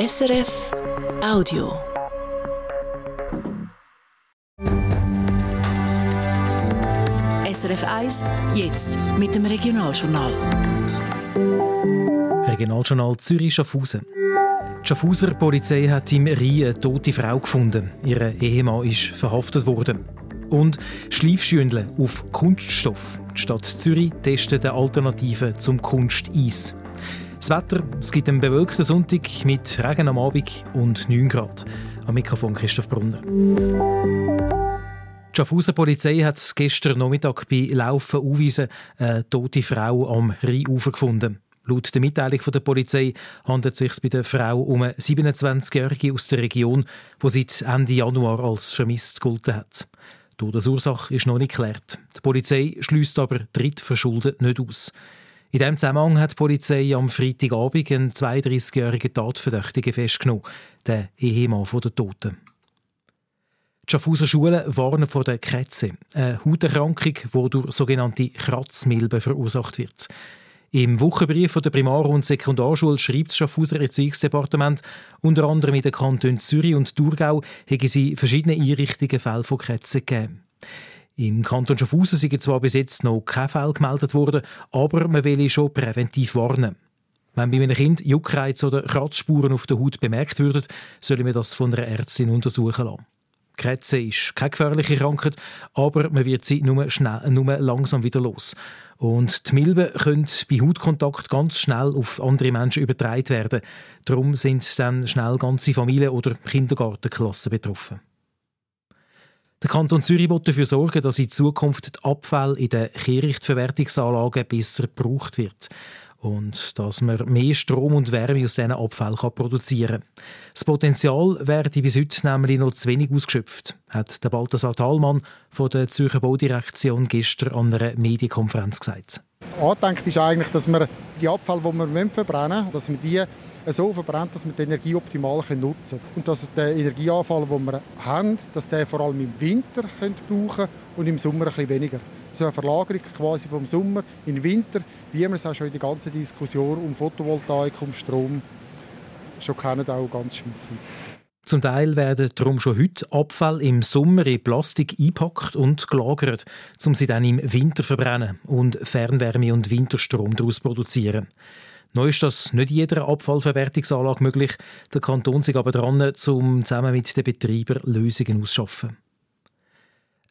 SRF Audio. SRF 1, jetzt mit dem Regionaljournal. Regionaljournal Zürich-Schaffhausen. Die Schaffhauser Polizei hat im Rhein eine tote Frau gefunden. Ihr Ehemann ist verhaftet worden. Und Schleifschündeln auf Kunststoff. Die Stadt Zürich testet eine Alternative zum Kunsteis. Das Wetter, es gibt einen bewölkten Sonntag mit Regen am Abend und 9 Grad. Am Mikrofon Christoph Brunner. Die Schaffhauser Polizei hat gestern Nachmittag bei Laufen Uwiesen eine tote Frau am Rheinufer gefunden. Laut der Mitteilung der Polizei handelt es sich bei der Frau um eine 27-Jährige aus der Region, die seit Ende Januar als vermisst gelten hat. Die Todesursache ist noch nicht geklärt. Die Polizei schließt aber Drittverschuldet nicht aus. In diesem Zusammenhang hat die Polizei am Freitagabend einen 32-jährigen Tatverdächtigen festgenommen, den Ehemann der Toten. Die Schaffhauser Schulen warnen vor der Krätze, eine Hauterkrankung, die durch sogenannte Kratzmilben verursacht wird. Im Wochenbrief der Primar- und Sekundarschule schreibt das Schaffhauser Erziehungsdepartement, unter anderem in den Kantonen Zürich und Thurgau hätten sie verschiedene Einrichtungen Fälle von Krätzen gegeben. Im Kanton Schaffhausen sind zwar bis jetzt noch keine Fälle gemeldet worden, aber man will schon präventiv warnen. Wenn bei einem Kind Juckreiz oder Kratzspuren auf der Haut bemerkt würden, sollen wir das von einer Ärztin untersuchen lassen. Krätze ist keine gefährliche Krankheit, aber man wird sie nur, schnell, nur langsam wieder los. Und die Milben können bei Hautkontakt ganz schnell auf andere Menschen übertragen werden. Darum sind dann schnell ganze Familien oder Kindergartenklassen betroffen. Der Kanton Zürich wird dafür sorgen, dass in Zukunft die Abfälle in den Kehrichtverwertungsanlagen besser gebraucht wird und dass man mehr Strom und Wärme aus diesen Abfällen produzieren kann. Das Potenzial werde bis heute nämlich noch zu wenig ausgeschöpft, hat der Balthasar Thalmann von der Zürcher Baudirektion gestern an einer Medienkonferenz gesagt. Angedenkt ist eigentlich, dass wir die Abfälle, die wir verbrennen müssen, dass wir die so verbrennt, dass wir die Energie optimal nutzen können. Und dass der Energieanfall, den wir haben, dass der vor allem im Winter brauchen können und im Sommer ein bisschen weniger so eine Verlagerung quasi vom Sommer in den Winter, wie wir es auch schon in der ganzen Diskussion um Photovoltaik, um Strom schon kennen, auch ganz schweizweit. Zum Teil werden darum schon heute Abfälle im Sommer in Plastik eingepackt und gelagert, um sie dann im Winter verbrennen und Fernwärme und Winterstrom daraus produzieren. Neu ist das nicht jeder Abfallverwertungsanlage möglich. Der Kanton sich aber dran, um zusammen mit den Betreibern Lösungen auszuschaffen.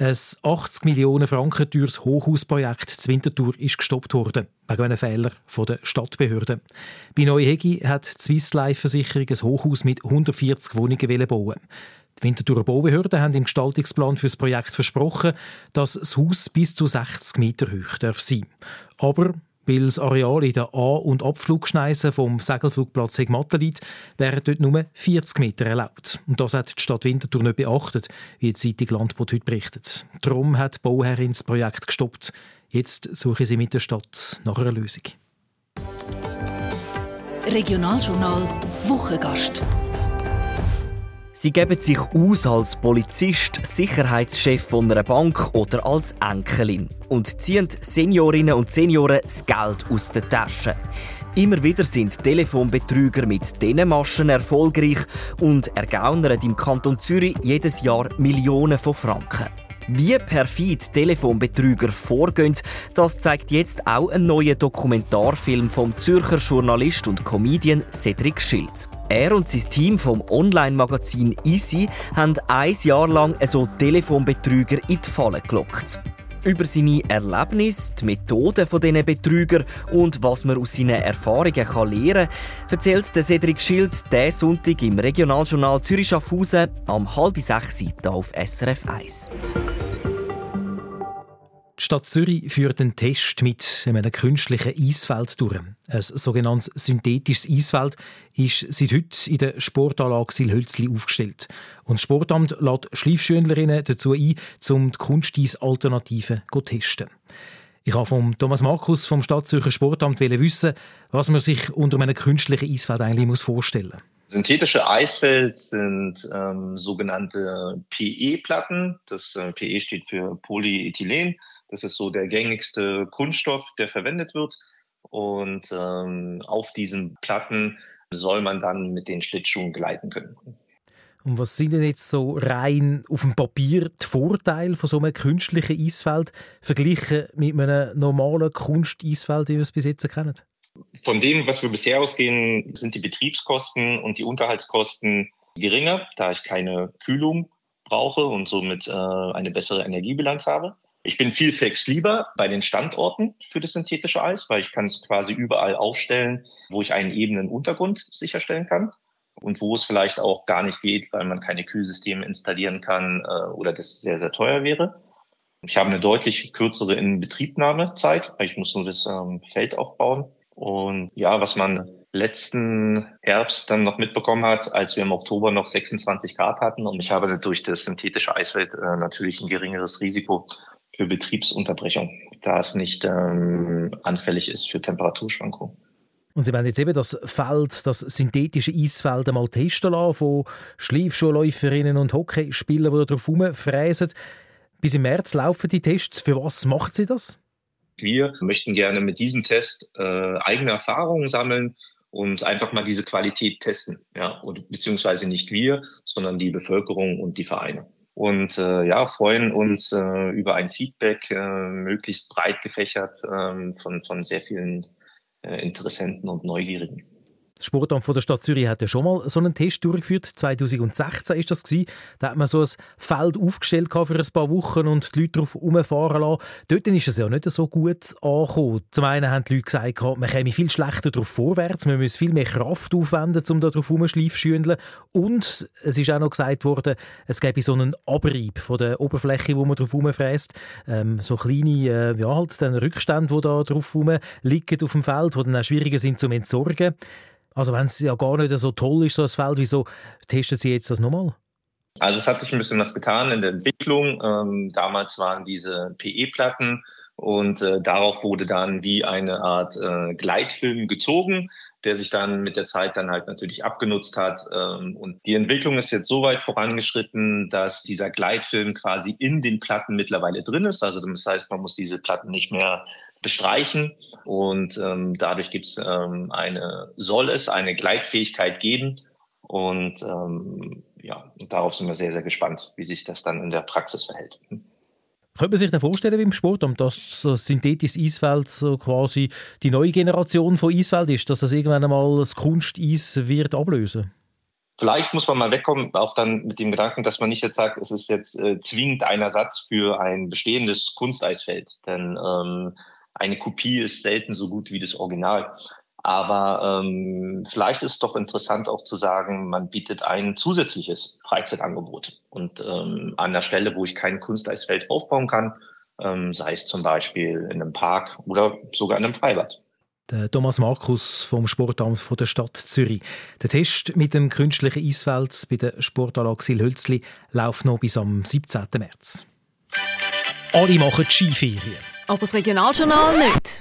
Ein 80 Millionen Franken teures Hochhausprojekt zu Winterthur ist gestoppt worden, wegen einem Fehler der Stadtbehörden. Bei Neuhegi hat die Swiss Life Versicherung ein Hochhaus mit 140 Wohnungen bauen. Die Winterthurer Baubehörden haben im Gestaltungsplan für das Projekt versprochen, dass das Haus bis zu 60 Meter hoch darf sein. Aber weil das Areal in der A- und Abflugschneise vom Segelflugplatz liegt, wären dort nur 40 Meter erlaubt. Und das hat die Stadt Winterthur nicht beachtet, wie die Zeitung Landbot heute berichtet. Darum hat die Bauherrin das Projekt gestoppt. Jetzt suchen sie mit der Stadt nach einer Lösung. Regionaljournal Wochengast. Sie geben sich aus als Polizist, Sicherheitschef von einer Bank oder als Enkelin und ziehen Seniorinnen und Senioren das Geld aus den Taschen. Immer wieder sind Telefonbetrüger mit diesen Maschen erfolgreich und ergaunern im Kanton Zürich jedes Jahr Millionen von Franken. Wie perfid Telefonbetrüger vorgehen, das zeigt jetzt auch ein neuer Dokumentarfilm vom Zürcher Journalist und Comedian Cedric Schild. Er und sein Team vom Online-Magazin Easy haben ein Jahr lang so Telefonbetrüger in die Falle gelockt. Über seine Erlebnisse, die Methoden dieser Betrüger und was man aus seinen Erfahrungen lernen kann, erzählt Cedric Schild diesen Sonntag im Regionaljournal Zürich Schaffhausen am halb sechs auf SRF 1. Die Stadt Zürich führt einen Test mit einem künstlichen Eisfeld durch. Ein sogenanntes synthetisches Eisfeld ist seit heute in der Sportanlage Silhölzli aufgestellt. Und das Sportamt lädt Schleifschönlerinnen dazu ein, um die Kunsteis-Alternativen zu testen. Ich habe von Thomas Markus vom Stadtzürcher Sportamt wissen, was man sich unter einem künstlichen Eisfeld eigentlich vorstellen muss. Synthetische Eisfeld sind ähm, sogenannte PE-Platten. Das äh, PE steht für Polyethylen. Das ist so der gängigste Kunststoff, der verwendet wird. Und ähm, auf diesen Platten soll man dann mit den Schlittschuhen gleiten können. Und was sind denn jetzt so rein auf dem Papier die Vorteile von so einem künstlichen Eisfeld verglichen mit einem normalen Kunsteisfeld, wie wir es bis jetzt kennen? Von dem, was wir bisher ausgehen, sind die Betriebskosten und die Unterhaltskosten geringer, da ich keine Kühlung brauche und somit äh, eine bessere Energiebilanz habe. Ich bin viel flexibler bei den Standorten für das synthetische Eis, weil ich kann es quasi überall aufstellen, wo ich einen ebenen Untergrund sicherstellen kann und wo es vielleicht auch gar nicht geht, weil man keine Kühlsysteme installieren kann äh, oder das sehr, sehr teuer wäre. Ich habe eine deutlich kürzere Inbetriebnahmezeit, weil ich muss nur das ähm, Feld aufbauen. Und ja, was man letzten Herbst dann noch mitbekommen hat, als wir im Oktober noch 26 Grad hatten. Und ich habe durch das synthetische Eisfeld äh, natürlich ein geringeres Risiko für Betriebsunterbrechung, da es nicht ähm, anfällig ist für Temperaturschwankungen. Und Sie werden jetzt eben das Feld, das synthetische Eisfeld einmal testen lassen von Schleifschuhläuferinnen und Hockeyspielern, die darauf herumfräsen. Bis im März laufen die Tests. Für was machen Sie das? Wir möchten gerne mit diesem Test äh, eigene Erfahrungen sammeln und einfach mal diese Qualität testen. Ja, und, beziehungsweise nicht wir, sondern die Bevölkerung und die Vereine. Und äh, ja, freuen uns äh, über ein Feedback, äh, möglichst breit gefächert äh, von, von sehr vielen äh, Interessenten und Neugierigen. Das Sportamt von der Stadt Zürich hat ja schon mal so einen Test durchgeführt. 2016 ist das gewesen. Da hat man so ein Feld aufgestellt für ein paar Wochen und die Leute darauf herumfahren lassen. Dort ist es ja nicht so gut angekommen. Zum einen haben die Leute gesagt, man käme viel schlechter darauf vorwärts, man müsse viel mehr Kraft aufwenden, um da drauf herumschleifschündeln. Und es ist auch noch gesagt worden, es gäbe so einen Abrieb von der Oberfläche, wo man drauf herumfräst. Ähm, so kleine äh, ja, halt, Rückstände, die da drauf liegen auf dem Feld, die dann auch schwieriger sind zum Entsorgen. Also wenn es ja gar nicht so toll ist, so ein Feld, wieso testen Sie jetzt das nochmal? Also es hat sich ein bisschen was getan in der Entwicklung. Ähm, damals waren diese PE-Platten und äh, darauf wurde dann wie eine Art äh, Gleitfilm gezogen, der sich dann mit der Zeit dann halt natürlich abgenutzt hat. Ähm, und die Entwicklung ist jetzt so weit vorangeschritten, dass dieser Gleitfilm quasi in den Platten mittlerweile drin ist. Also das heißt, man muss diese Platten nicht mehr bestreichen und ähm, dadurch gibt es ähm, eine, soll es eine Gleitfähigkeit geben und ähm, ja, darauf sind wir sehr, sehr gespannt, wie sich das dann in der Praxis verhält. Könnte man sich da vorstellen, wie im Sport, dass das synthetisches Eisfeld so quasi die neue Generation von Eisfeld ist, dass das irgendwann einmal das Kunsteis wird ablösen? Vielleicht muss man mal wegkommen, auch dann mit dem Gedanken, dass man nicht jetzt sagt, es ist jetzt äh, zwingend ein Ersatz für ein bestehendes Kunsteisfeld. Denn ähm, eine Kopie ist selten so gut wie das Original. Aber ähm, vielleicht ist es doch interessant auch zu sagen, man bietet ein zusätzliches Freizeitangebot. Und ähm, an der Stelle, wo ich kein Kunsteisfeld aufbauen kann, ähm, sei es zum Beispiel in einem Park oder sogar in einem Freibad. Der Thomas Markus vom Sportamt von der Stadt Zürich. Der Test mit dem künstlichen Eisfeld bei der Sportanlage Silhölzli läuft noch bis am 17. März. Alle machen Skiferien. Aber das Regionaljournal nicht.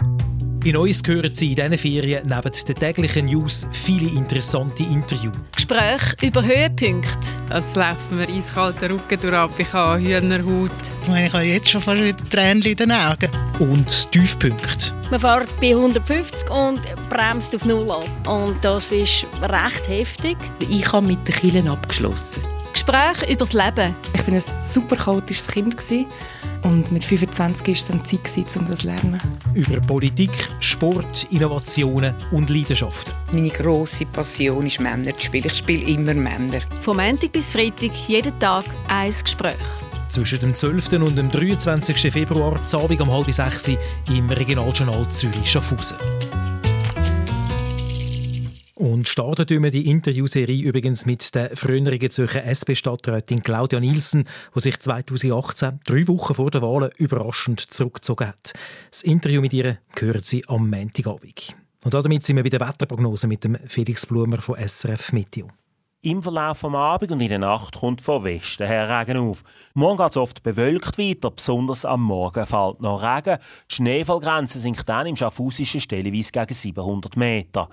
In uns hören Sie in diesen Ferien neben den täglichen News viele interessante Interviews. Gespräche über Höhepunkte. Es laufen mir eiskalten Rücken durch, ich habe Hühnerhaut. Ich meine, ich habe jetzt schon fast wieder Tränen in den Augen. Und Tiefpunkte. Man fährt bei 150 und bremst auf Null ab. Und das ist recht heftig. Ich habe mit den Kielen abgeschlossen. Gespräche über das Leben. Ich war ein super chaotisches Kind. Und mit 25 war es dann Zeit, um das zu lernen. Über Politik, Sport, Innovationen und Leidenschaften. Meine grosse Passion ist Männer zu spielen. Ich spiele immer Männer. Vom Montag bis Freitag jeden Tag ein Gespräch. Zwischen dem 12. und dem 23. Februar, Abend um halb sechs im Regionaljournal Zürich-Schaffhausen. Und starten wir die Interviewserie übrigens mit der früheren Zürcher SP-Stadträtin Claudia Nielsen, die sich 2018, drei Wochen vor der Wahl, überraschend zurückgezogen hat. Das Interview mit ihr gehört sie am Montagabend. Und damit sind wir bei der Wetterprognose mit dem Felix Blumer von SRF Meteo. Im Verlauf des Abend und in der Nacht kommt von Westen her Regen auf. Morgen geht es oft bewölkt weiter, besonders am Morgen fällt noch Regen. Die Schneefallgrenze sinkt dann im Schaffhausischen stellenweise gegen 700 Meter.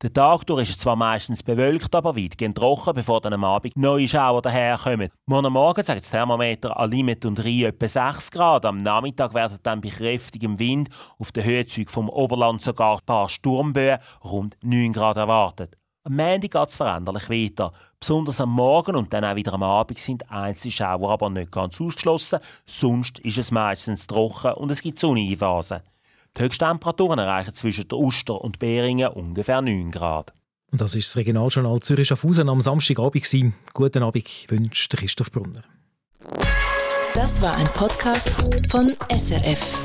Der Tag durch ist es zwar meistens bewölkt, aber weitgehend trocken, bevor dann am Abend neue Schauer daherkommen. Morgen Morgen sagt das Thermometer an Limit und Rhein etwa 6 Grad. Am Nachmittag werden dann bei kräftigem Wind auf den Höhezügen vom Oberland sogar ein paar Sturmböen rund 9 Grad erwartet. Am Montag geht es veränderlich weiter. Besonders am Morgen und dann auch wieder am Abend sind einzelne Schauer aber nicht ganz ausgeschlossen. Sonst ist es meistens trocken und es gibt sonnige Phasen. Die Höchsttemperaturen erreichen zwischen der Uster und Beringen ungefähr 9 Grad. Und das ist das Regionaljournal Zürich Schaffhausen am Samstagabend. Guten Abend wünscht Christoph Brunner. Das war ein Podcast von SRF.